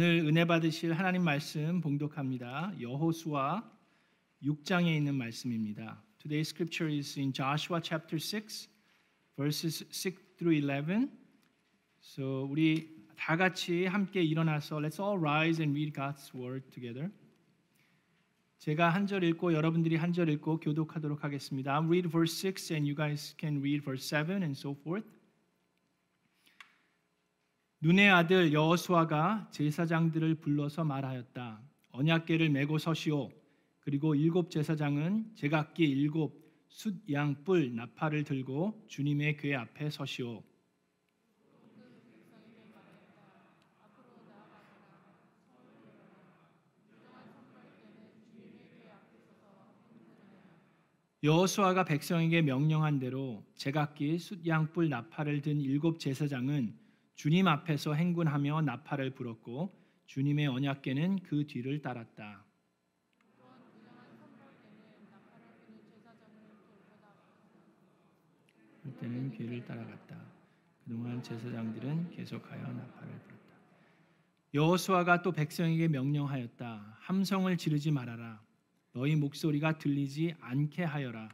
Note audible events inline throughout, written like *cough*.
오늘 은혜 받으실 하나님 말씀 봉독합니다. 여호수아 6장에 있는 말씀입니다. Today's scripture is in Joshua chapter 6 verses 6 through 11. So 우리 다 같이 함께 일어나서 let's all rise and read God's word together. 제가 한 절 읽고 여러분들이 한 절 읽고 교독하도록 하겠습니다. I'll read verse 6 and you guys can read verse 7 and so forth. 눈의 아들 여호수아가 제사장들을 불러서 말하였다. 언약궤를 메고 서시오. 그리고 일곱 제사장은 제각기 일곱 숫양 뿔 나팔을 들고 주님의 궤 앞에 서시오. 여호수아가 백성에게 명령한 대로 제각기 숫양 뿔 나팔을 든 일곱 제사장은 주님 앞에서 행군하며 나팔을 불었고 주님의 언약궤는 그 뒤를 따랐다. 그때는 귀를 따라갔다. 그동안 제사장들은 계속하여 나팔을 불었다. 여호수아가 또 백성에게 명령하였다. 함성을 지르지 말아라. 너희 목소리가 들리지 않게 하여라.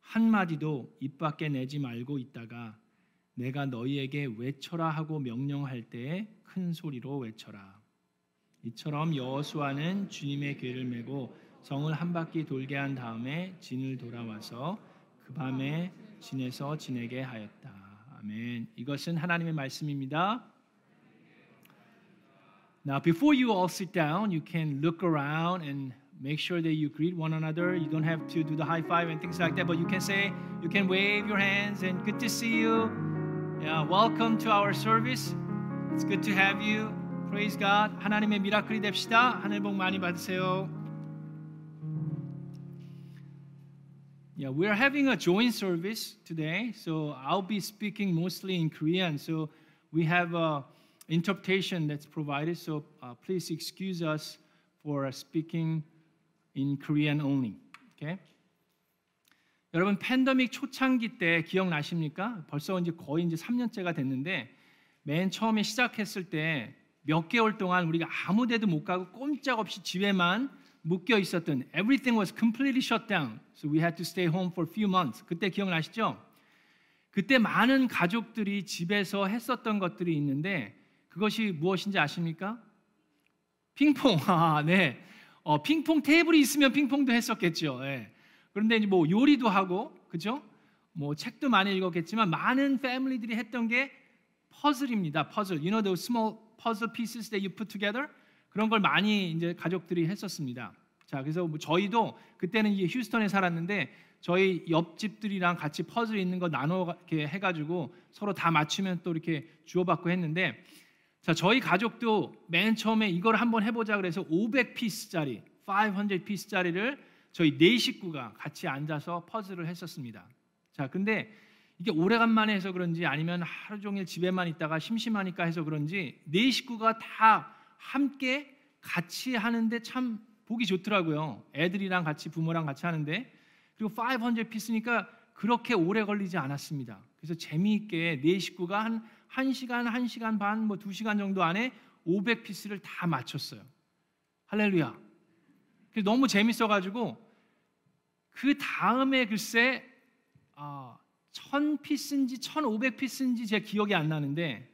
한 마디도 입 밖에 내지 말고 있다가 내가 너희에게 외쳐라 하고 명령할 때에 큰 소리로 외쳐라. 이처럼 여호수아는 주님의 궤를 메고 성을 한 바퀴 돌게 한 다음에 진을 돌아와서 그 밤에 진에서 지내게 하였다. 아멘. 이것은 하나님의 말씀입니다. Now, before you all sit down, you can look around and make sure that you greet one another. You don't have to do the high five and things like that, but you can say, you can wave your hands and good to see you. Yeah, welcome to our service. It's good to have you. Praise God. 하나님의 미라클이 됩시다. 하늘 복 많이 받으세요. Yeah, we're having a joint service today, so I'll be speaking mostly in Korean. So we have a interpretation that's provided. So uh, please excuse us for speaking in Korean only. Okay? 여러분 팬데믹 초창기 때 기억나십니까? 벌써 이제 거의 이제 3년째가 됐는데 맨 처음에 시작했을 때 몇 개월 동안 우리가 아무 데도 못 가고 꼼짝없이 집에만 묶여 있었던 everything was completely shut down. So we had to stay home for a few months. 그때 기억나시죠? 그때 많은 가족들이 집에서 했었던 것들이 있는데 그것이 무엇인지 아십니까? 핑퐁. *laughs* 아, 네. 어, 핑퐁 테이블이 있으면 핑퐁도 했었겠죠. 예. 그런데 이제 뭐 요리도 하고, 그죠? 뭐 책도 많이 읽었겠지만 많은 패밀리들이 했던 게 퍼즐입니다. 퍼즐. You know those small puzzle pieces that you put together? 그런 걸 많이 이제 가족들이 했었습니다. 자, 그래서 뭐 저희도 그때는 이제 휴스턴에 살았는데 저희 옆집들이랑 같이 퍼즐 있는 거 나눠 이렇게 해가지고 서로 다 맞추면 또 이렇게 주워받고 했는데 자, 저희 가족도 맨 처음에 이걸 한번 해보자 그래서 500 피스짜리, 500 피스짜리를 저희 네 식구가 같이 앉아서 퍼즐을 했었습니다. 자, 근데 이게 오래간만에 해서 그런지 아니면 하루 종일 집에만 있다가 심심하니까 해서 그런지 네 식구가 다 함께 같이 하는데 참 보기 좋더라고요. 애들이랑 같이 부모랑 같이 하는데 그리고 500 피스니까 그렇게 오래 걸리지 않았습니다. 그래서 재미있게 네 식구가 한 1시간, 1시간 반, 뭐 2시간 정도 안에 500 piece를 다 맞췄어요. 할렐루야. 너무 재밌어 가지고 그 다음에 글쎄 아, 1000piece인지 1500piece인지 제 기억이 안 나는데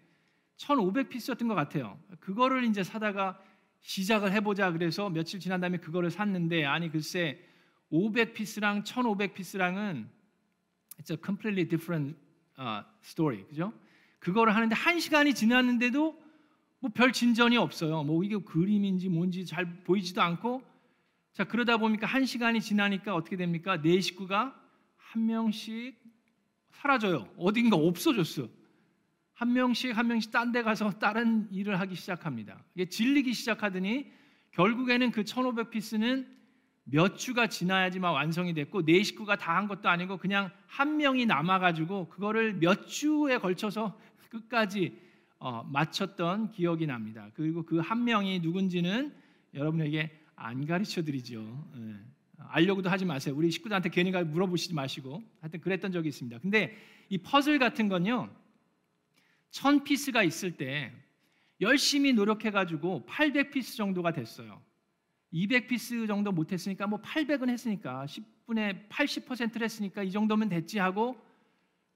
1500piece였던 것 같아요. 그거를 이제 사다가 시작을 해보자 그래서 며칠 지난 다음에 그거를 샀는데 아니 글쎄 500piece랑 1500piece랑은 it's a completely different uh, story 그죠? 그거를 하는데 한 시간이 지났는데도 뭐 별 진전이 없어요. 뭐 이게 그림인지 뭔지 잘 보이지도 않고 자 그러다 보니까 한 시간이 지나니까 어떻게 됩니까? 네 식구가 한 명씩 사라져요. 어딘가 없어졌어. 한 명씩 한 명씩 딴 데 가서 다른 일을 하기 시작합니다. 이게 질리기 시작하더니 결국에는 그 1500피스는 몇 주가 지나야지만 완성이 됐고 네 식구가 다 한 것도 아니고 그냥 한 명이 남아 가지고 그거를 몇 주에 걸쳐서 끝까지 어, 마쳤던 기억이 납니다. 그리고 그 한 명이 누군지는 여러분에게 안 가르쳐 드리죠. 예. 알려고도 하지 마세요. 우리 식구들한테 괜히 물어보시지 마시고 하여튼 그랬던 적이 있습니다. 근데 이 퍼즐 같은 건요. 천 piece가 있을 때 열심히 노력해 가지고 800 piece 정도가 됐어요. 200 piece 정도 못 했으니까 뭐 800은 했으니까 10분의 80%를 했으니까 이 정도면 됐지 하고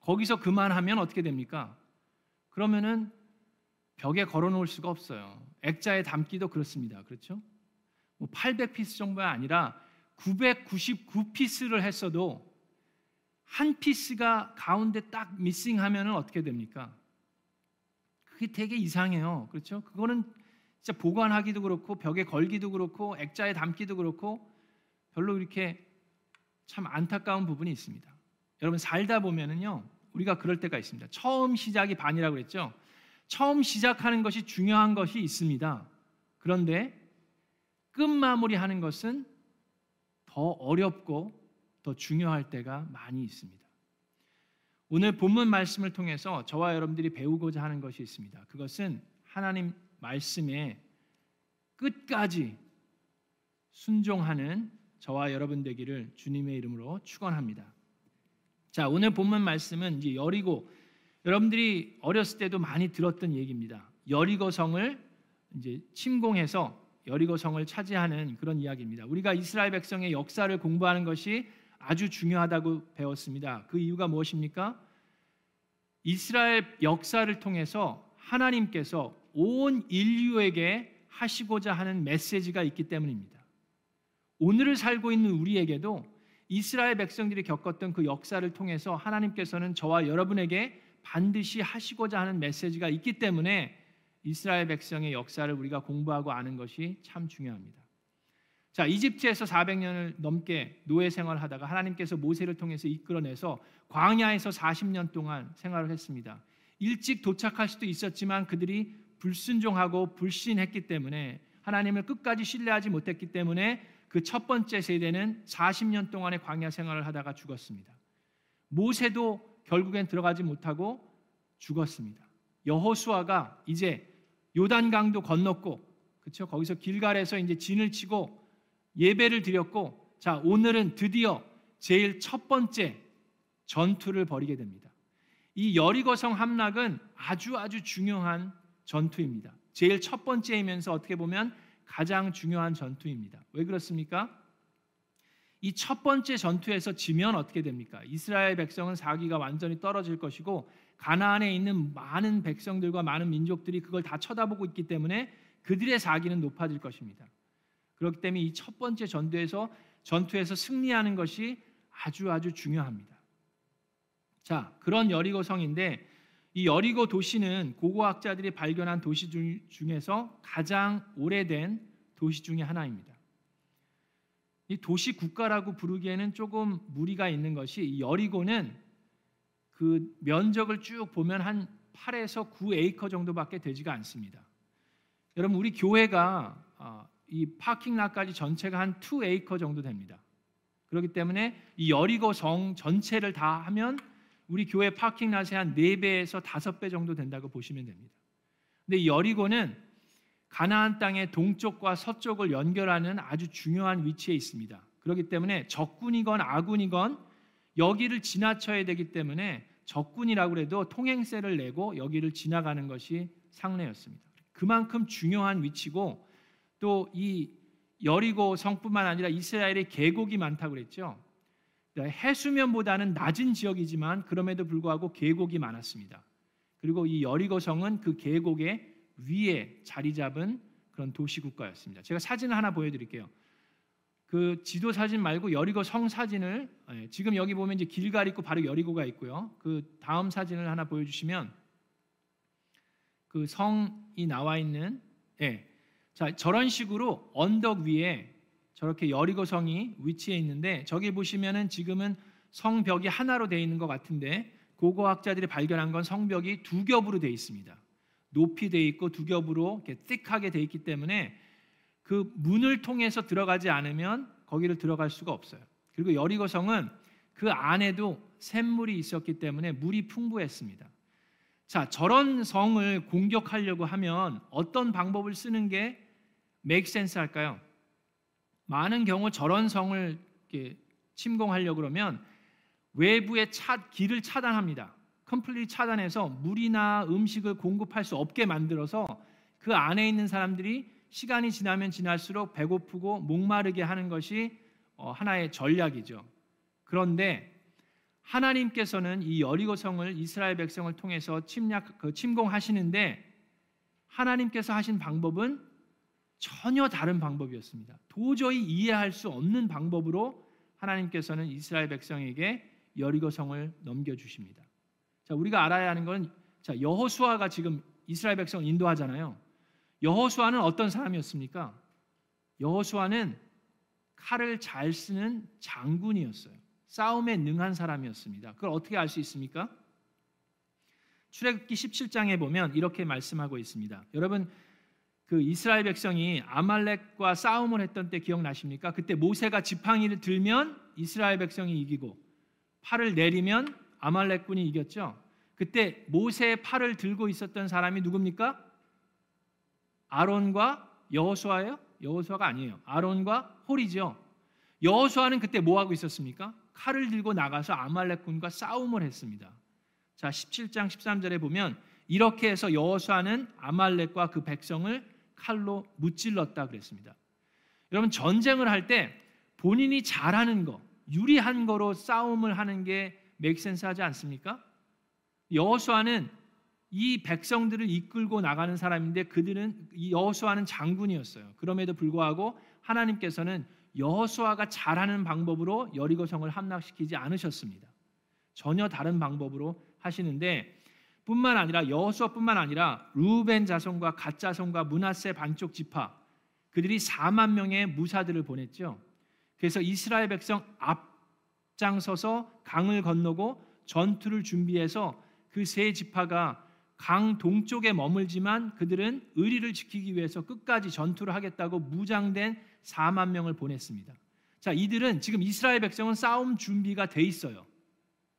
거기서 그만하면 어떻게 됩니까? 그러면은 벽에 걸어 놓을 수가 없어요. 액자에 담기도 그렇습니다. 그렇죠? 뭐 800piece 정도가 아니라 999piece를 했어도 한 piece가 가운데 딱 missing하면은 어떻게 됩니까? 그게 되게 이상해요. 그렇죠? 그거는 진짜 보관하기도 그렇고 벽에 걸기도 그렇고 액자에 담기도 그렇고 별로 이렇게 참 안타까운 부분이 있습니다. 여러분 살다 보면은요. 우리가 그럴 때가 있습니다. 처음 시작이 반이라고 그랬죠. 처음 시작하는 것이 중요한 것이 있습니다. 그런데 끝마무리하는 것은 더 어렵고 더 중요할 때가 많이 있습니다. 오늘 본문 말씀을 통해서 저와 여러분들이 배우고자 하는 것이 있습니다. 그것은 하나님 말씀에 끝까지 순종하는 저와 여러분 되기를 주님의 이름으로 축원합니다. 자, 오늘 본문 말씀은 이제 여리고 여러분들이 어렸을 때도 많이 들었던 얘기입니다. 여리고 성을 이제 침공해서 여리고 성을 차지하는 그런 이야기입니다. 우리가 이스라엘 백성의 역사를 공부하는 것이 아주 중요하다고 배웠습니다. 그 이유가 무엇입니까? 이스라엘 역사를 통해서 하나님께서 온 인류에게 하시고자 하는 메시지가 있기 때문입니다. 오늘을 살고 있는 우리에게도 이스라엘 백성들이 겪었던 그 역사를 통해서 하나님께서는 저와 여러분에게 반드시 하시고자 하는 메시지가 있기 때문에 이스라엘 백성의 역사를 우리가 공부하고 아는 것이 참 중요합니다. 자, 이집트에서 400년을 넘게 노예 생활을 하다가 하나님께서 모세를 통해서 이끌어내서 광야에서 40년 동안 생활을 했습니다. 일찍 도착할 수도 있었지만 그들이 불순종하고 불신했기 때문에 하나님을 끝까지 신뢰하지 못했기 때문에 그 첫 번째 세대는 40년 동안의 광야 생활을 하다가 죽었습니다. 모세도 결국엔 들어가지 못하고 죽었습니다. 여호수아가 이제 요단강도 건넜고 그렇죠? 거기서 길갈에서 이제 진을 치고 예배를 드렸고 자, 오늘은 드디어 제일 첫 번째 전투를 벌이게 됩니다. 이 여리고성 함락은 아주 아주 중요한 전투입니다. 제일 첫 번째이면서 어떻게 보면 가장 중요한 전투입니다. 왜 그렇습니까? 이 첫 번째 전투에서 지면 어떻게 됩니까? 이스라엘 백성은 사기가 완전히 떨어질 것이고 가나안에 있는 많은 백성들과 많은 민족들이 그걸 다 쳐다보고 있기 때문에 그들의 사기는 높아질 것입니다. 그렇기 때문에 이 첫 번째 전투에서 전투에서 승리하는 것이 아주 아주 중요합니다. 자, 그런 여리고 성인데 이 여리고 도시는 고고학자들이 발견한 도시 중에서 가장 오래된 도시 중의 하나입니다. 이 도시 국가라고 부르기에는 조금 무리가 있는 것이 이 여리고는 그 면적을 쭉 보면 한 8에서 9에이커 정도밖에 되지가 않습니다. 여러분 우리 교회가 아, 이 파킹락까지 전체가 한 2에이커 정도 됩니다. 그렇기 때문에 이 여리고 성 전체를 다 하면 우리 교회 파킹락이 한 4배에서 5배 정도 된다고 보시면 됩니다. 근데 이 여리고는 가나안 땅의 동쪽과 서쪽을 연결하는 아주 중요한 위치에 있습니다. 그렇기 때문에 적군이건 아군이건 여기를 지나쳐야 되기 때문에 적군이라고 해도 통행세를 내고 여기를 지나가는 것이 상례였습니다. 그만큼 중요한 위치고 또 이 여리고 성뿐만 아니라 이스라엘의 계곡이 많다고 그랬죠. 해수면보다는 낮은 지역이지만 그럼에도 불구하고 계곡이 많았습니다. 그리고 이 여리고 성은 그 계곡의 위에 자리 잡은 그런 도시 국가였습니다. 제가 사진을 하나 보여드릴게요. 그 지도 사진 말고 여리고 성 사진을 예, 지금 여기 보면 이제 길갈 있고 바로 여리고가 있고요. 그 다음 사진을 하나 보여주시면 그 성이 나와 있는 예. 자 저런 식으로 언덕 위에 저렇게 여리고 성이 위치해 있는데 저기 보시면은 지금은 성벽이 하나로 되어 있는 것 같은데 고고학자들이 발견한 건 성벽이 두 겹으로 되어 있습니다. 높이 되어 있고 두 겹으로 이렇게 띡하게 되어 있기 때문에 그 문을 통해서 들어가지 않으면 거기를 들어갈 수가 없어요. 그리고 여리고성은 그 안에도 샘물이 있었기 때문에 물이 풍부했습니다. 자, 저런 성을 공격하려고 하면 어떤 방법을 쓰는 게 sense 할까요? 많은 경우 저런 성을 침공하려고 그러면 외부의 차, 길을 차단합니다. 컴플리 차단해서 물이나 음식을 공급할 수 없게 만들어서 그 안에 있는 사람들이 시간이 지나면 지날수록 배고프고 목마르게 하는 것이 어, 하나의 전략이죠. 그런데 하나님께서는 이 여리고 성을 이스라엘 백성을 통해서 침략 그 침공하시는데 하나님께서 하신 방법은 전혀 다른 방법이었습니다. 도저히 이해할 수 없는 방법으로 하나님께서는 이스라엘 백성에게 여리고 성을 넘겨 주십니다. 자, 우리가 알아야 하는 건 자, 여호수아가 지금 이스라엘 백성을 인도하잖아요. 여호수아는 어떤 사람이었습니까? 여호수아는 칼을 잘 쓰는 장군이었어요. 싸움에 능한 사람이었습니다. 그걸 어떻게 알 수 있습니까? 출애굽기 17장에 보면 이렇게 말씀하고 있습니다. 여러분 그 이스라엘 백성이 아말렉과 싸움을 했던 때 기억나십니까? 그때 모세가 지팡이를 들면 이스라엘 백성이 이기고 팔을 내리면 아말렉군이 이겼죠. 그때 모세의 팔을 들고 있었던 사람이 누굽니까? 아론과 여호수아예요? 여호수아가 아니에요. 아론과 홀이죠. 여호수아는 그때 뭐 하고 있었습니까? 칼을 들고 나가서 아말렉군과 싸움을 했습니다. 자, 17장 13절에 보면 이렇게 해서 여호수아는 아말렉과 그 백성을 칼로 무찔렀다 그랬습니다. 여러분 전쟁을 할 때 본인이 잘하는 거, 유리한 거로 싸움을 하는 게 맥센스 하지 않습니까? 여호수아는 이 백성들을 이끌고 나가는 사람인데 그들은 이 여호수아는 장군이었어요. 그럼에도 불구하고 하나님께서는 여호수아가 잘하는 방법으로 여리고 성을 함락시키지 않으셨습니다. 전혀 다른 방법으로 하시는데 뿐만 아니라 여호수아뿐만 아니라 루벤 자손과 갓 자손과 문하세 반쪽 지파 그들이 4만 명의 무사들을 보냈죠. 그래서 이스라엘 백성 앞장서서 강을 건너고 전투를 준비해서 그 세 지파가 강 동쪽에 머물지만 그들은 의리를 지키기 위해서 끝까지 전투를 하겠다고 무장된 4만 명을 보냈습니다. 자, 이들은 지금 이스라엘 백성은 싸움 준비가 돼 있어요.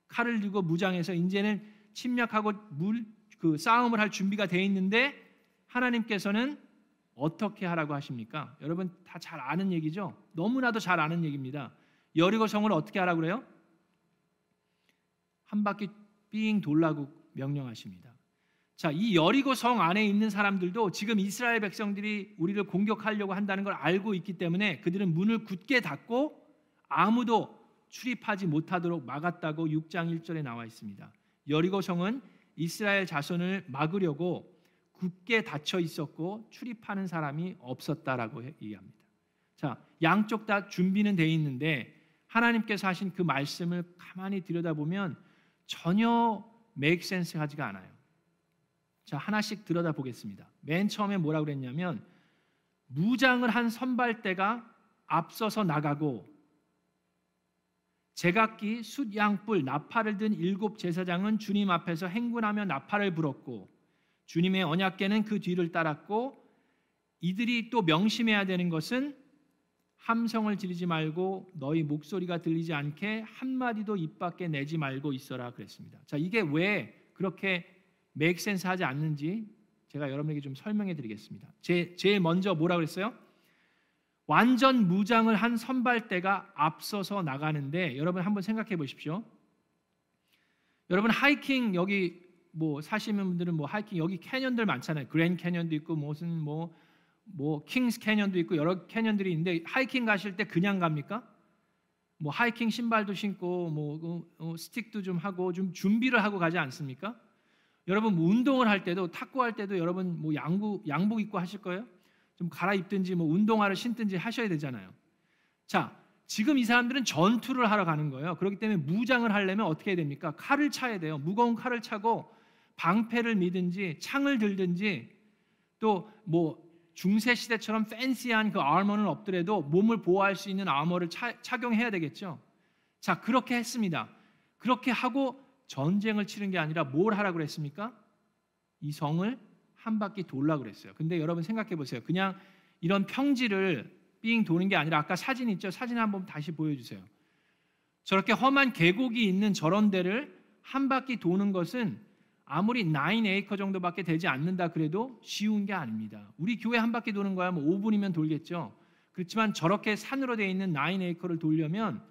칼을 들고 무장해서 이제는 침략하고 물, 그 싸움을 할 준비가 돼 있는데 하나님께서는 어떻게 하라고 하십니까? 여러분 다 잘 아는 얘기죠. 너무나도 잘 아는 얘기입니다. 여리고 성을 어떻게 하라고 그래요? 한 바퀴 삥 돌라고 명령하십니다. 자, 이 여리고 성 안에 있는 사람들도 지금 이스라엘 백성들이 우리를 공격하려고 한다는 걸 알고 있기 때문에 그들은 문을 굳게 닫고 아무도 출입하지 못하도록 막았다고 6장 1절에 나와 있습니다. 여리고 성은 이스라엘 자손을 막으려고 굳게 닫혀 있었고 출입하는 사람이 없었다라고 얘기합니다. 자, 양쪽 다 준비는 돼 있는데 하나님께서 하신 그 말씀을 가만히 들여다보면 전혀 메이크 센스 하지가 않아요. 자, 하나씩 들여다 보겠습니다. 맨 처음에 뭐라고 그랬냐면 무장을 한 선발대가 앞서서 나가고 제각기 숫 양 뿔 나팔을 든 일곱 제사장은 주님 앞에서 행군하며 나팔을 불었고 주님의 언약궤는 그 뒤를 따랐고 이들이 또 명심해야 되는 것은 함성을 지르지 말고 너희 목소리가 들리지 않게 한 마디도 입 밖에 내지 말고 있어라 그랬습니다. 자, 이게 왜 그렇게 맥센스 하지 않는지 제가 여러분에게 좀 설명해 드리겠습니다. 제, 제일 먼저 뭐라 그랬어요? 완전 무장을 한 선발대가 앞서서 나가는데 여러분 한번 생각해 보십시오. 여러분 하이킹 여기 뭐 사시는 분들은 뭐 하이킹 여기 canyon들 많잖아요. Grand Canyon도 있고 무슨 뭐 뭐 Kings Canyon도 있고 여러 canyon들이 있는데 하이킹 가실 때 그냥 갑니까? 뭐 하이킹 신발도 신고 뭐 어, 어, 스틱도 좀 하고 좀 준비를 하고 가지 않습니까? 여러분 뭐 운동을 할 때도 탁구 할 때도 여러분 뭐 양복 양복 입고 하실 거예요? 좀 갈아입든지 뭐 운동화를 신든지 하셔야 되잖아요. 자, 지금 이 사람들은 전투를 하러 가는 거예요. 그렇기 때문에 무장을 하려면 어떻게 해야 됩니까? 칼을 차야 돼요. 무거운 칼을 차고 방패를 미든지 창을 들든지 또 뭐 중세 시대처럼 팬시한 그 아머는 없더라도 몸을 보호할 수 있는 아머를 차, 착용해야 되겠죠. 자, 그렇게 했습니다. 그렇게 하고 전쟁을 치른 게 아니라 뭘 하라고 그랬습니까? 이 성을 한 바퀴 돌라 그랬어요. 근데 여러분 생각해 보세요. 그냥 이런 평지를 삥 도는 게 아니라 아까 사진 있죠? 사진 한번 다시 보여주세요. 저렇게 험한 계곡이 있는 저런 데를 한 바퀴 도는 것은 아무리 9에이커 정도밖에 되지 않는다 그래도 쉬운 게 아닙니다. 우리 교회 한 바퀴 도는 거야 뭐 5분이면 돌겠죠. 그렇지만 저렇게 산으로 되어 있는 9에이커를 돌려면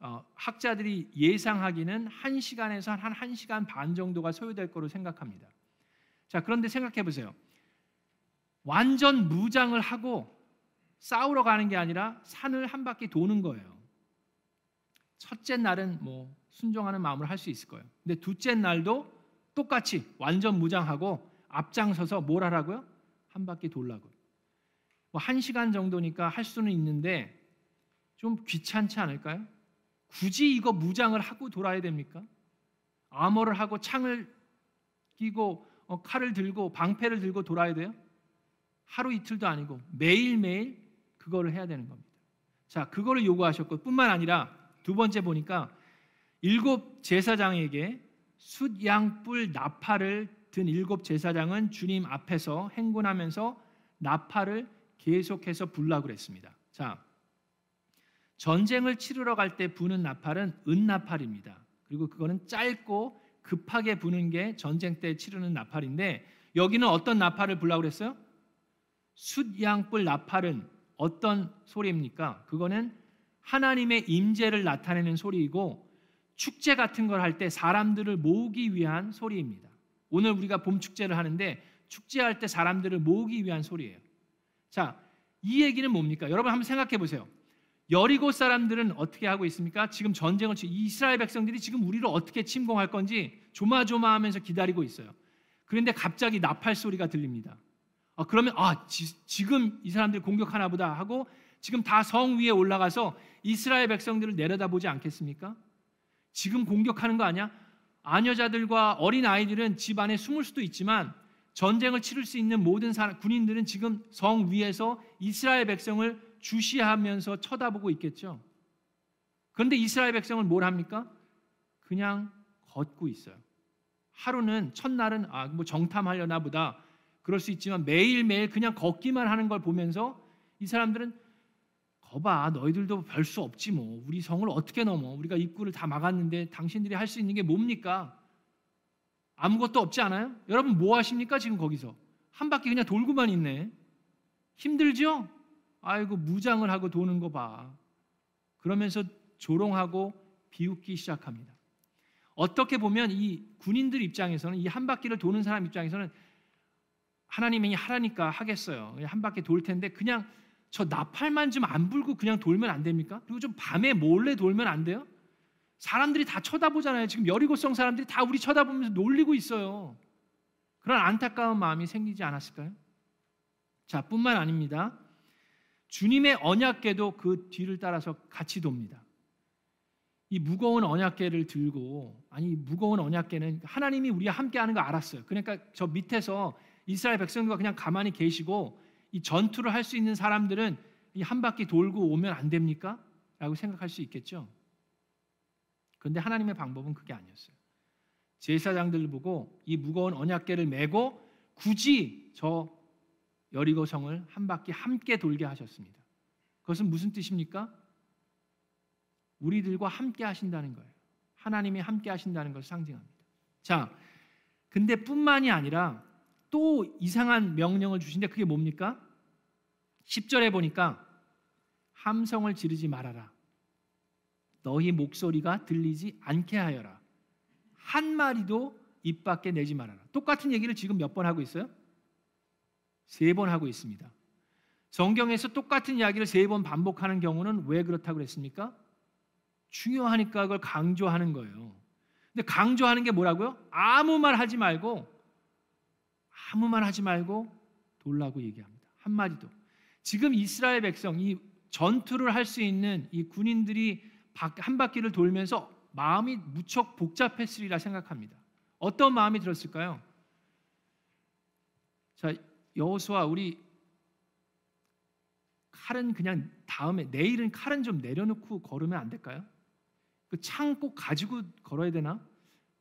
어, 학자들이 예상하기는 1시간에서 한 1시간 반 정도가 소요될 거로 생각합니다. 자, 그런데 생각해 보세요. 완전 무장을 하고 싸우러 가는 게 아니라 산을 한 바퀴 도는 거예요. 첫째 날은 뭐 순종하는 마음으로 할 수 있을 거예요. 근데 둘째 날도 똑같이 완전 무장하고 앞장서서 뭘 하라고요? 한 바퀴 돌라고. 뭐한 시간 정도니까 할 수는 있는데 좀 귀찮지 않을까요? 굳이 이거 무장을 하고 돌아야 됩니까? 암호를 하고 창을 끼고 어, 칼을 들고 방패를 들고 돌아야 돼요? 하루 이틀도 아니고 매일매일 그거를 해야 되는 겁니다. 자, 그거를 요구하셨고 뿐만 아니라 두 번째 보니까 일곱 제사장에게 숫양뿔 나팔을 든 일곱 제사장은 주님 앞에서 행군하면서 나팔을 계속해서 불라 그랬습니다. 자, 전쟁을 치르러 갈 때 부는 나팔은 은나팔입니다. 그리고 그거는 짧고 급하게 부는 게 전쟁 때 치르는 나팔인데 여기는 어떤 나팔을 불라고 그랬어요? 숫양뿔 나팔은 어떤 소리입니까? 그거는 하나님의 임재를 나타내는 소리이고 축제 같은 걸 할 때 사람들을 모으기 위한 소리입니다. 오늘 우리가 봄 축제를 하는데 축제할 때 사람들을 모으기 위한 소리예요. 자, 이 얘기는 뭡니까? 여러분 한번 생각해 보세요. 여리고 사람들은 어떻게 하고 있습니까? 지금 전쟁을 치 이스라엘 백성들이 지금 우리를 어떻게 침공할 건지 조마조마하면서 기다리고 있어요. 그런데 갑자기 나팔 소리가 들립니다. 아, 그러면 아 지, 금이 사람들 공격하나 보다 하고 지금 다 성 위에 올라가서 이스라엘 백성들을 내려다보지 않겠습니까? 지금 공격하는 거 아니야? 아녀자들과 어린 아이들은 집 안에 숨을 수도 있지만 전쟁을 치를 수 있는 모든 사람, 군인들은 지금 성 위에서 이스라엘 백성을 주시하면서 쳐다보고 있겠죠. 그런데 이스라엘 백성은 뭘 합니까? 그냥 걷고 있어요. 하루는 첫날은 아 뭐 정탐하려나 보다 그럴 수 있지만 매일매일 그냥 걷기만 하는 걸 보면서 이 사람들은 거봐 너희들도 별 수 없지 뭐 우리 성을 어떻게 넘어 우리가 입구를 다 막았는데 당신들이 할 수 있는 게 뭡니까 아무것도 없지 않아요? 여러분 뭐 하십니까 지금 거기서 한 바퀴 그냥 돌고만 있네 힘들죠? 아이고 무장을 하고 도는 거 봐. 그러면서 조롱하고 비웃기 시작합니다. 어떻게 보면 이 군인들 입장에서는 이 한 바퀴를 도는 사람 입장에서는 하나님이 하라니까 하겠어요. 한 바퀴 돌 텐데 그냥 저 나팔만 좀 안 불고 그냥 돌면 안 됩니까? 그리고 좀 밤에 몰래 돌면 안 돼요? 사람들이 다 쳐다보잖아요. 지금 여리고성 사람들이 다 우리 쳐다보면서 놀리고 있어요. 그런 안타까운 마음이 생기지 않았을까요? 자, 뿐만 아닙니다. 주님의 언약궤도 그 뒤를 따라서 같이 돕니다. 이 무거운 언약궤를 들고 아니 무거운 언약궤는 하나님이 우리와 함께하는 거 알았어요. 그러니까 저 밑에서 이스라엘 백성들과 그냥 가만히 계시고 이 전투를 할 수 있는 사람들은 이 한 바퀴 돌고 오면 안 됩니까? 라고 생각할 수 있겠죠. 그런데 하나님의 방법은 그게 아니었어요. 제사장들 보고 이 무거운 언약궤를 메고 굳이 저 여리고 성을 한 바퀴 함께 돌게 하셨습니다. 그것은 무슨 뜻입니까? 우리들과 함께 하신다는 거예요. 하나님이 함께 하신다는 것을 상징합니다. 자, 근데 뿐만이 아니라 또 이상한 명령을 주신데 그게 뭡니까? 10절에 보니까 함성을 지르지 말아라. 너희 목소리가 들리지 않게 하여라. 한 마리도 입 밖에 내지 말아라. 똑같은 얘기를 지금 몇 번 하고 있어요? 세 번 하고 있습니다. 성경에서 똑같은 이야기를 세 번 반복하는 경우는 왜 그렇다고 그랬습니까? 중요하니까 그걸 강조하는 거예요. 근데 강조하는 게 뭐라고요? 아무 말 하지 말고 아무 말 하지 말고 돌라고 얘기합니다. 한 마디도. 지금 이스라엘 백성 이 전투를 할 수 있는 이 군인들이 한 바퀴를 돌면서 마음이 무척 복잡했으리라 생각합니다. 어떤 마음이 들었을까요? 자, 여호수아 우리 칼은 그냥 다음에 내일은 칼은 좀 내려놓고 걸으면 안 될까요? 그 창 꼭 가지고 걸어야 되나?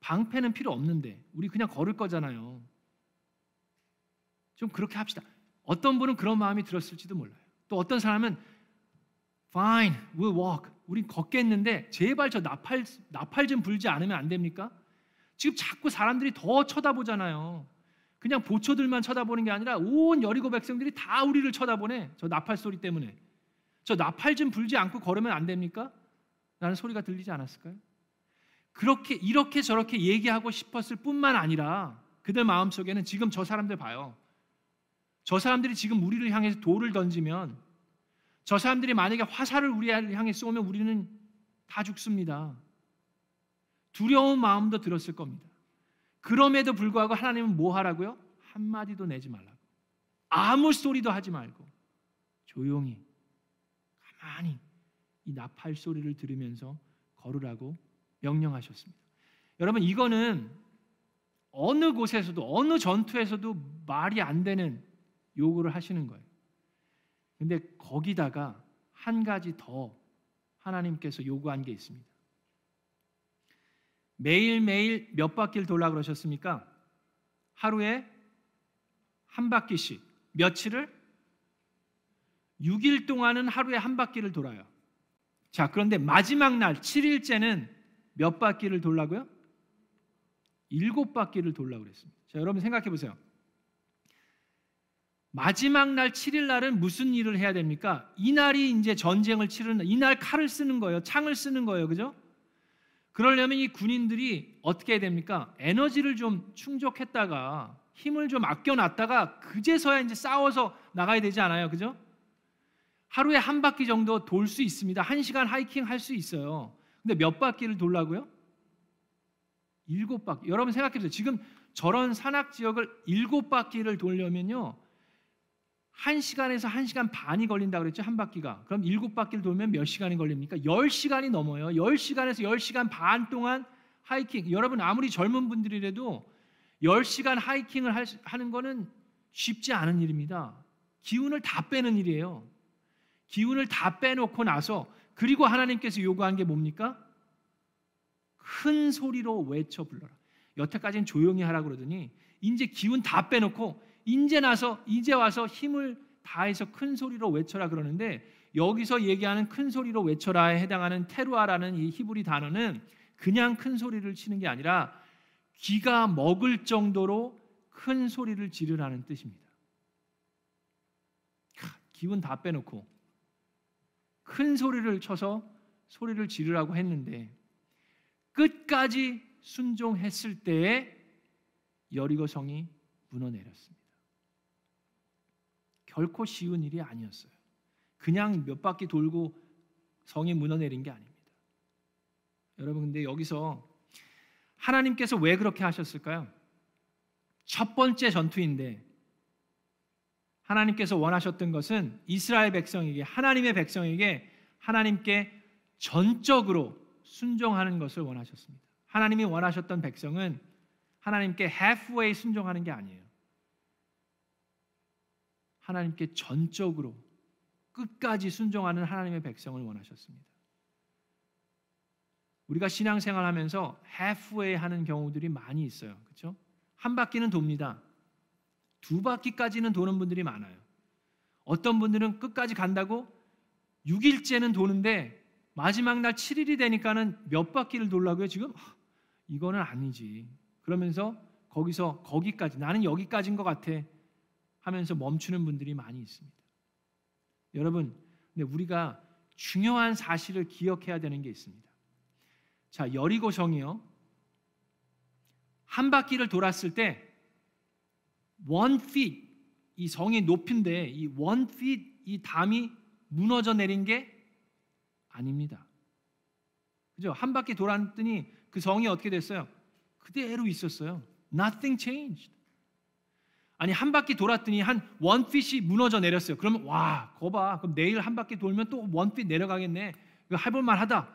방패는 필요 없는데 우리 그냥 걸을 거잖아요. 좀 그렇게 합시다. 어떤 분은 그런 마음이 들었을지도 몰라요. 또 어떤 사람은 fine, we'll walk. 우린 걷겠는데 제발 저 나팔 나팔 좀 불지 않으면 안 됩니까? 지금 자꾸 사람들이 더 쳐다보잖아요. 그냥 보초들만 쳐다보는 게 아니라 온 여리고 백성들이 다 우리를 쳐다보네. 저 나팔 소리 때문에. 저 나팔 좀 불지 않고 걸으면 안 됩니까? 라는 소리가 들리지 않았을까요? 그렇게 이렇게 저렇게 얘기하고 싶었을 뿐만 아니라 그들 마음속에는 지금 저 사람들 봐요. 저 사람들이 지금 우리를 향해서 돌을 던지면 저 사람들이 만약에 화살을 우리를 향해 쏘면 우리는 다 죽습니다. 두려운 마음도 들었을 겁니다. 그럼에도 불구하고 하나님은 뭐 하라고요? 한마디도 내지 말라고. 아무 소리도 하지 말고 조용히 가만히 이 나팔 소리를 들으면서 걸으라고 명령하셨습니다. 여러분 이거는 어느 곳에서도 어느 전투에서도 말이 안 되는 요구를 하시는 거예요. 근데 거기다가 한 가지 더 하나님께서 요구한 게 있습니다. 매일매일 몇 바퀴를 돌라 그러셨습니까? 하루에 한 바퀴씩. 며칠을? 6일 동안은 하루에 한 바퀴를 돌아요. 자, 그런데 마지막 날 7일째는 몇 바퀴를 돌라고요? 일곱 바퀴를 돌라고 그랬습니다. 자, 여러분 생각해 보세요. 마지막 날 7일 날은 무슨 일을 해야 됩니까? 이 날이 이제 전쟁을 치르는 이날 칼을 쓰는 거예요. 창을 쓰는 거예요. 그죠? 그러려면 이 군인들이 어떻게 해야 됩니까? 에너지를 좀 충족했다가 힘을 좀 아껴 놨다가 그제서야 이제 싸워서 나가야 되지 않아요. 그죠? 하루에 한 바퀴 정도 돌 수 있습니다. 한 시간 하이킹 할 수 있어요. 근데 몇 바퀴를 돌라고요? 일곱 바퀴. 여러분 생각해 보세요. 지금 저런 산악 지역을 일곱 바퀴를 돌려면요. 한 시간에서 한 시간 반이 걸린다 그랬죠 한 바퀴가. 그럼 일곱 바퀴를 돌면 몇 시간이 걸립니까? 열 시간이 넘어요. 열 시간에서 열 시간 반 동안 하이킹. 여러분 아무리 젊은 분들이라도 열 시간 하이킹을 하는 거는 쉽지 않은 일입니다. 기운을 다 빼는 일이에요. 기운을 다 빼놓고 나서 그리고 하나님께서 요구한 게 뭡니까? 큰 소리로 외쳐 불러라. 여태까지는 조용히 하라 그러더니 이제 기운 다 빼놓고 이제 나서 이제 와서 힘을 다해서 큰 소리로 외쳐라 그러는데 여기서 얘기하는 큰 소리로 외쳐라에 해당하는 테루아라는 이 히브리 단어는 그냥 큰 소리를 치는 게 아니라 귀가 먹을 정도로 큰 소리를 지르라는 뜻입니다. 기운 다 빼놓고 큰 소리를 쳐서 소리를 지르라고 했는데 끝까지 순종했을 때에 여리고 성이 무너내렸습니다. 결코 쉬운 일이 아니었어요. 그냥 몇 바퀴 돌고 성이 무너내린 게 아닙니다. 여러분 근데 여기서 하나님께서 왜 그렇게 하셨을까요? 첫 번째 전투인데 하나님께서 원하셨던 것은 이스라엘 백성에게 하나님의 백성에게 하나님께 전적으로 순종하는 것을 원하셨습니다. 하나님이 원하셨던 백성은 하나님께 halfway 순종하는 게 아니에요. 하나님께 전적으로 끝까지 순종하는 하나님의 백성을 원하셨습니다. 우리가 신앙생활 하면서 halfway 하는 경우들이 많이 있어요. 그렇죠? 한 바퀴는 돕니다. 두 바퀴까지는 도는 분들이 많아요. 어떤 분들은 끝까지 간다고 6일째는 도는데 마지막 날 7일이 되니까는 몇 바퀴를 돌라고요, 지금? 이거는 아니지. 그러면서 거기서 거기까지 나는 여기까지인 것 같아. 하면서 멈추는 분들이 많이 있습니다. 여러분, 근데 우리가 중요한 사실을 기억해야 되는 게 있습니다. 자, 여리고 성이요. 한 바퀴를 돌았을 때 one feet 이 성의 높인데 이 one feet 이 담이 무너져 내린 게 아닙니다. 그죠? 한 바퀴 돌았더니 그 성이 어떻게 됐어요? 그대로 있었어요. Nothing changed. 아니 한 바퀴 돌았더니 한 원핏이 무너져 내렸어요. 그러면 와, 거봐. 그럼 내일 한 바퀴 돌면 또 원핏 내려가겠네. 이거 해볼 만하다.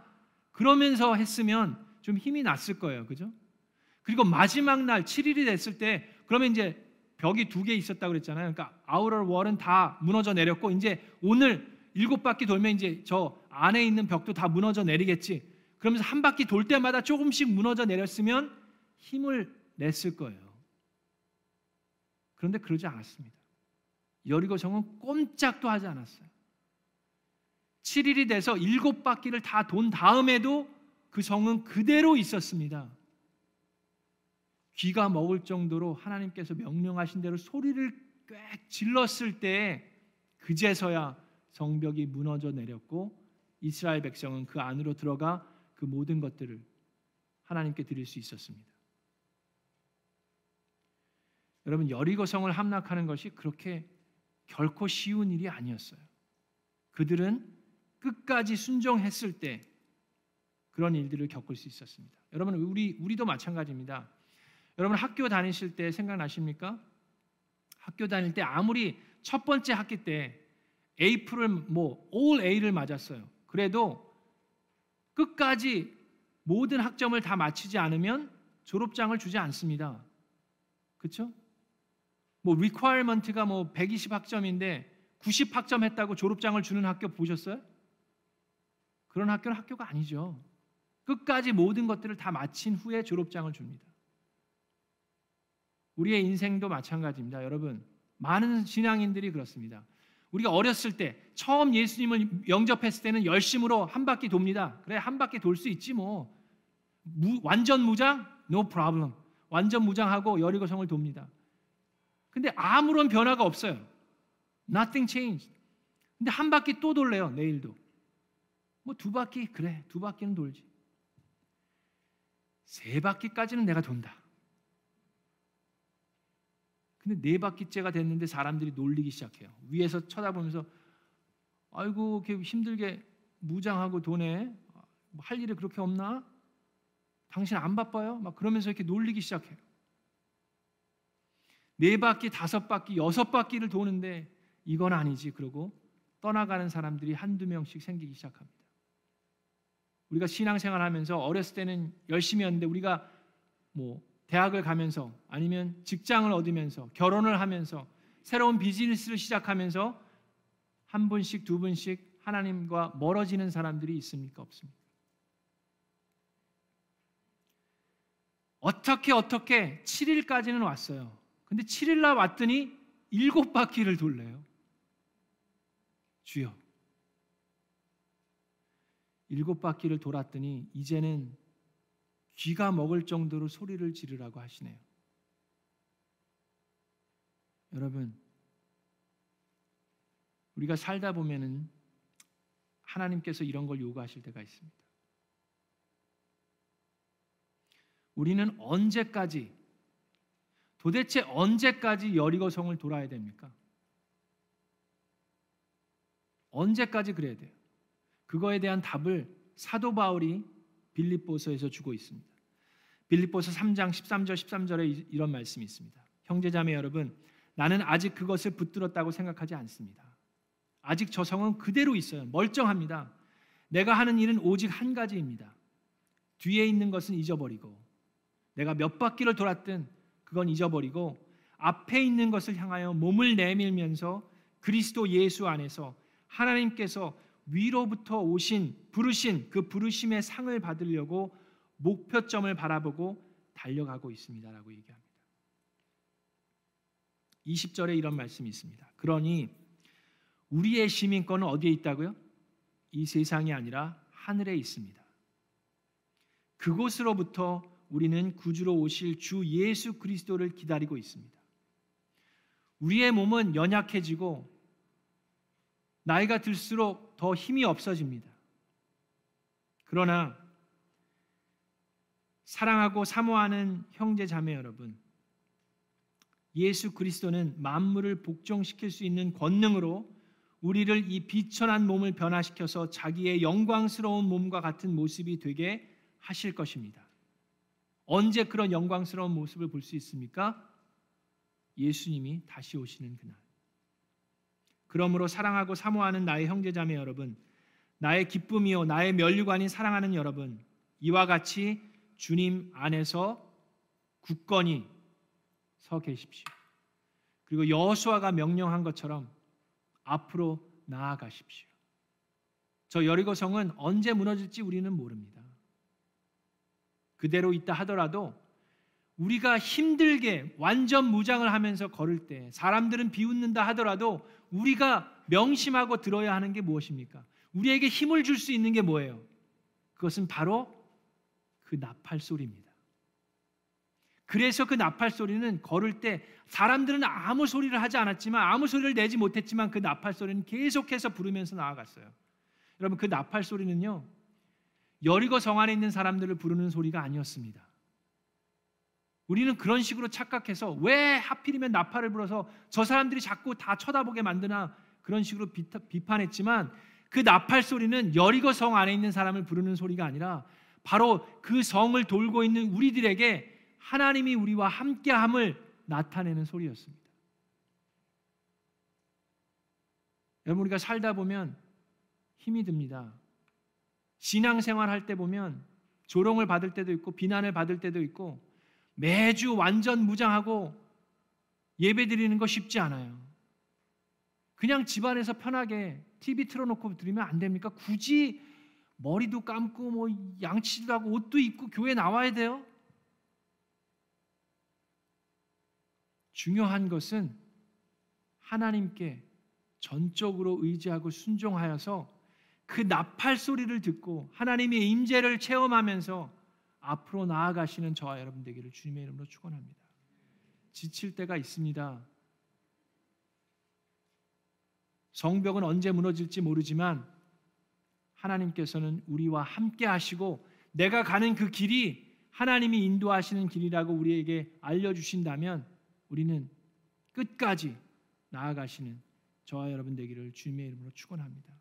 그러면서 했으면 좀 힘이 났을 거예요. 그죠? 그리고 마지막 날 7일이 됐을 때 그러면 이제 벽이 두 개 있었다고 그랬잖아요. 그러니까 아우럴 월은 다 무너져 내렸고 이제 오늘 일곱 바퀴 돌면 이제 저 안에 있는 벽도 다 무너져 내리겠지. 그러면서 한 바퀴 돌 때마다 조금씩 무너져 내렸으면 힘을 냈을 거예요. 그런데 그러지 않았습니다. 여리고 성은 꼼짝도 하지 않았어요. 7일이 돼서 일곱 바퀴를 다 돈 다음에도 그 성은 그대로 있었습니다. 귀가 먹을 정도로 하나님께서 명령하신 대로 소리를 꽤 질렀을 때 그제서야 성벽이 무너져 내렸고 이스라엘 백성은 그 안으로 들어가 그 모든 것들을 하나님께 드릴 수 있었습니다. 여러분 여리고 성을 함락하는 것이 그렇게 결코 쉬운 일이 아니었어요. 그들은 끝까지 순종했을 때 그런 일들을 겪을 수 있었습니다. 여러분 우리 우리도 마찬가지입니다. 여러분 학교 다니실 때 생각나십니까? 학교 다닐 때 아무리 첫 번째 학기 때 A프를 뭐 all A를 맞았어요. 그래도 끝까지 모든 학점을 다 마치지 않으면 졸업장을 주지 않습니다. 그렇죠? 뭐 requirement가 뭐 120학점인데 90학점 했다고 졸업장을 주는 학교 보셨어요? 그런 학교는 학교가 아니죠. 끝까지 모든 것들을 다 마친 후에 졸업장을 줍니다. 우리의 인생도 마찬가지입니다. 여러분, 많은 신앙인들이 그렇습니다. 우리가 어렸을 때 처음 예수님을 영접했을 때는 열심으로 한 바퀴 돕니다. 그래 한 바퀴 돌 수 있지 뭐. 무, 완전 무장? No problem. 완전 무장하고 여리고성을 돕니다. 근데 아무런 변화가 없어요. Nothing changed. 근데 한 바퀴 또 돌래요. 내일도. 뭐 두 바퀴 그래 두 바퀴는 돌지. 세 바퀴까지는 내가 돈다. 근데 네 바퀴째가 됐는데 사람들이 놀리기 시작해요. 위에서 쳐다보면서 아이고 이렇게 힘들게 무장하고 돈에 뭐할 일이 그렇게 없나? 당신 안 바빠요? 막 그러면서 이렇게 놀리기 시작해요. 네 바퀴, 다섯 바퀴, 여섯 바퀴를 도는데 이건 아니지. 그러고 떠나가는 사람들이 한두 명씩 생기기 시작합니다. 우리가 신앙생활 하면서 어렸을 때는 열심히 했는데 우리가 뭐 대학을 가면서 아니면 직장을 얻으면서 결혼을 하면서 새로운 비즈니스를 시작하면서 한 분씩 두 분씩 하나님과 멀어지는 사람들이 있습니까? 없습니까? 어떻게 어떻게 7일까지는 왔어요. 근데 7일 날 왔더니 일곱 바퀴를 돌래요. 주여. 일곱 바퀴를 돌았더니 이제는 귀가 먹을 정도로 소리를 지르라고 하시네요. 여러분, 우리가 살다 보면은 하나님께서 이런 걸 요구하실 때가 있습니다. 우리는 언제까지 도대체 언제까지 여리고성을 돌아야 됩니까? 언제까지 그래야 돼요? 그거에 대한 답을 사도 바울이 빌립보서에서 주고 있습니다. 빌립보서 3장 13절 13절에 이런 말씀이 있습니다. 형제자매 여러분, 나는 아직 그것을 붙들었다고 생각하지 않습니다. 아직 저 성은 그대로 있어요. 멀쩡합니다. 내가 하는 일은 오직 한 가지입니다. 뒤에 있는 것은 잊어버리고 내가 몇 바퀴를 돌았든 그건 잊어버리고 앞에 있는 것을 향하여 몸을 내밀면서 그리스도 예수 안에서 하나님께서 위로부터 오신 부르신 그 부르심의 상을 받으려고 목표점을 바라보고 달려가고 있습니다라고 얘기합니다. 20절에 이런 말씀이 있습니다. 그러니 우리의 시민권은 어디에 있다고요? 이 세상이 아니라 하늘에 있습니다. 그곳으로부터 우리는 구주로 오실 주 예수 그리스도를 기다리고 있습니다. 우리의 몸은 연약해지고 나이가 들수록 더 힘이 없어집니다. 그러나 사랑하고 사모하는 형제 자매 여러분, 예수 그리스도는 만물을 복종시킬 수 있는 권능으로 우리를 이 비천한 몸을 변화시켜서 자기의 영광스러운 몸과 같은 모습이 되게 하실 것입니다. 언제 그런 영광스러운 모습을 볼 수 있습니까? 예수님이 다시 오시는 그날. 그러므로 사랑하고 사모하는 나의 형제자매 여러분, 나의 기쁨이요 나의 면류관인 사랑하는 여러분, 이와 같이 주님 안에서 굳건히 서 계십시오. 그리고 여호수아가 명령한 것처럼 앞으로 나아가십시오. 저 여리고성은 언제 무너질지 우리는 모릅니다. 그대로 있다 하더라도 우리가 힘들게 완전 무장을 하면서 걸을 때 사람들은 비웃는다 하더라도 우리가 명심하고 들어야 하는 게 무엇입니까? 우리에게 힘을 줄 수 있는 게 뭐예요? 그것은 바로 그 나팔 소리입니다. 그래서 그 나팔 소리는 걸을 때 사람들은 아무 소리를 하지 않았지만 아무 소리를 내지 못했지만 그 나팔 소리는 계속해서 부르면서 나아갔어요. 여러분 그 나팔 소리는요 여리고 성 안에 있는 사람들을 부르는 소리가 아니었습니다. 우리는 그런 식으로 착각해서 왜 하필이면 나팔을 불어서 저 사람들이 자꾸 다 쳐다보게 만드나 그런 식으로 비판했지만 그 나팔 소리는 여리고 성 안에 있는 사람을 부르는 소리가 아니라 바로 그 성을 돌고 있는 우리들에게 하나님이 우리와 함께함을 나타내는 소리였습니다. 여러분 우리가 살다 보면 힘이 듭니다. 신앙생활 할 때 보면 조롱을 받을 때도 있고 비난을 받을 때도 있고 매주 완전 무장하고 예배 드리는 거 쉽지 않아요. 그냥 집안에서 편하게 TV 틀어놓고 드리면 안 됩니까? 굳이 머리도 감고 뭐 양치도 하고 옷도 입고 교회 나와야 돼요? 중요한 것은 하나님께 전적으로 의지하고 순종하여서 그 나팔 소리를 듣고 하나님의 임재를 체험하면서 앞으로 나아가시는 저와 여러분 되기를 주님의 이름으로 축원합니다. 지칠 때가 있습니다. 성벽은 언제 무너질지 모르지만 하나님께서는 우리와 함께 하시고 내가 가는 그 길이 하나님이 인도하시는 길이라고 우리에게 알려 주신다면 우리는 끝까지 나아가시는 저와 여러분 되기를 주님의 이름으로 축원합니다.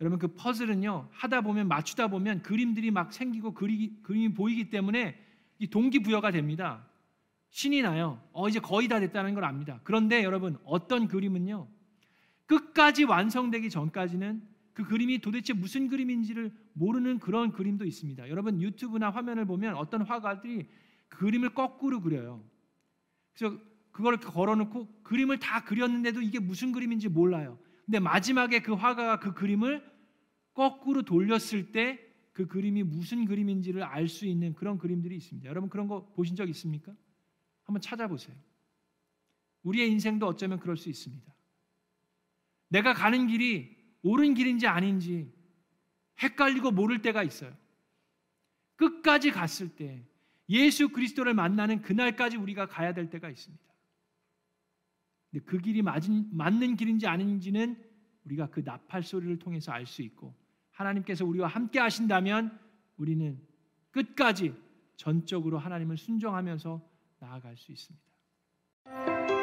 여러분 그 퍼즐은요 하다 보면 맞추다 보면 그림들이 막 생기고 그리, 그림이 보이기 때문에 이 동기부여가 됩니다. 신이 나요. 어 이제 거의 다 됐다는 걸 압니다. 그런데 여러분 어떤 그림은요 끝까지 완성되기 전까지는 그 그림이 도대체 무슨 그림인지를 모르는 그런 그림도 있습니다. 여러분 유튜브나 화면을 보면 어떤 화가들이 그림을 거꾸로 그려요. 그래서 그걸 걸어놓고 그림을 다 그렸는데도 이게 무슨 그림인지 몰라요. 근데 마지막에 그 화가가 그 그림을 거꾸로 돌렸을 때 그 그림이 무슨 그림인지를 알 수 있는 그런 그림들이 있습니다. 여러분 그런 거 보신 적 있습니까? 한번 찾아보세요. 우리의 인생도 어쩌면 그럴 수 있습니다. 내가 가는 길이 옳은 길인지 아닌지 헷갈리고 모를 때가 있어요. 끝까지 갔을 때 예수 그리스도를 만나는 그날까지 우리가 가야 될 때가 있습니다. 근데 그 길이 맞은, 맞는 길인지 아닌지는 우리가 그 나팔 소리를 통해서 알 수 있고 하나님께서 우리와 함께 하신다면 우리는 끝까지 전적으로 하나님을 순종하면서 나아갈 수 있습니다.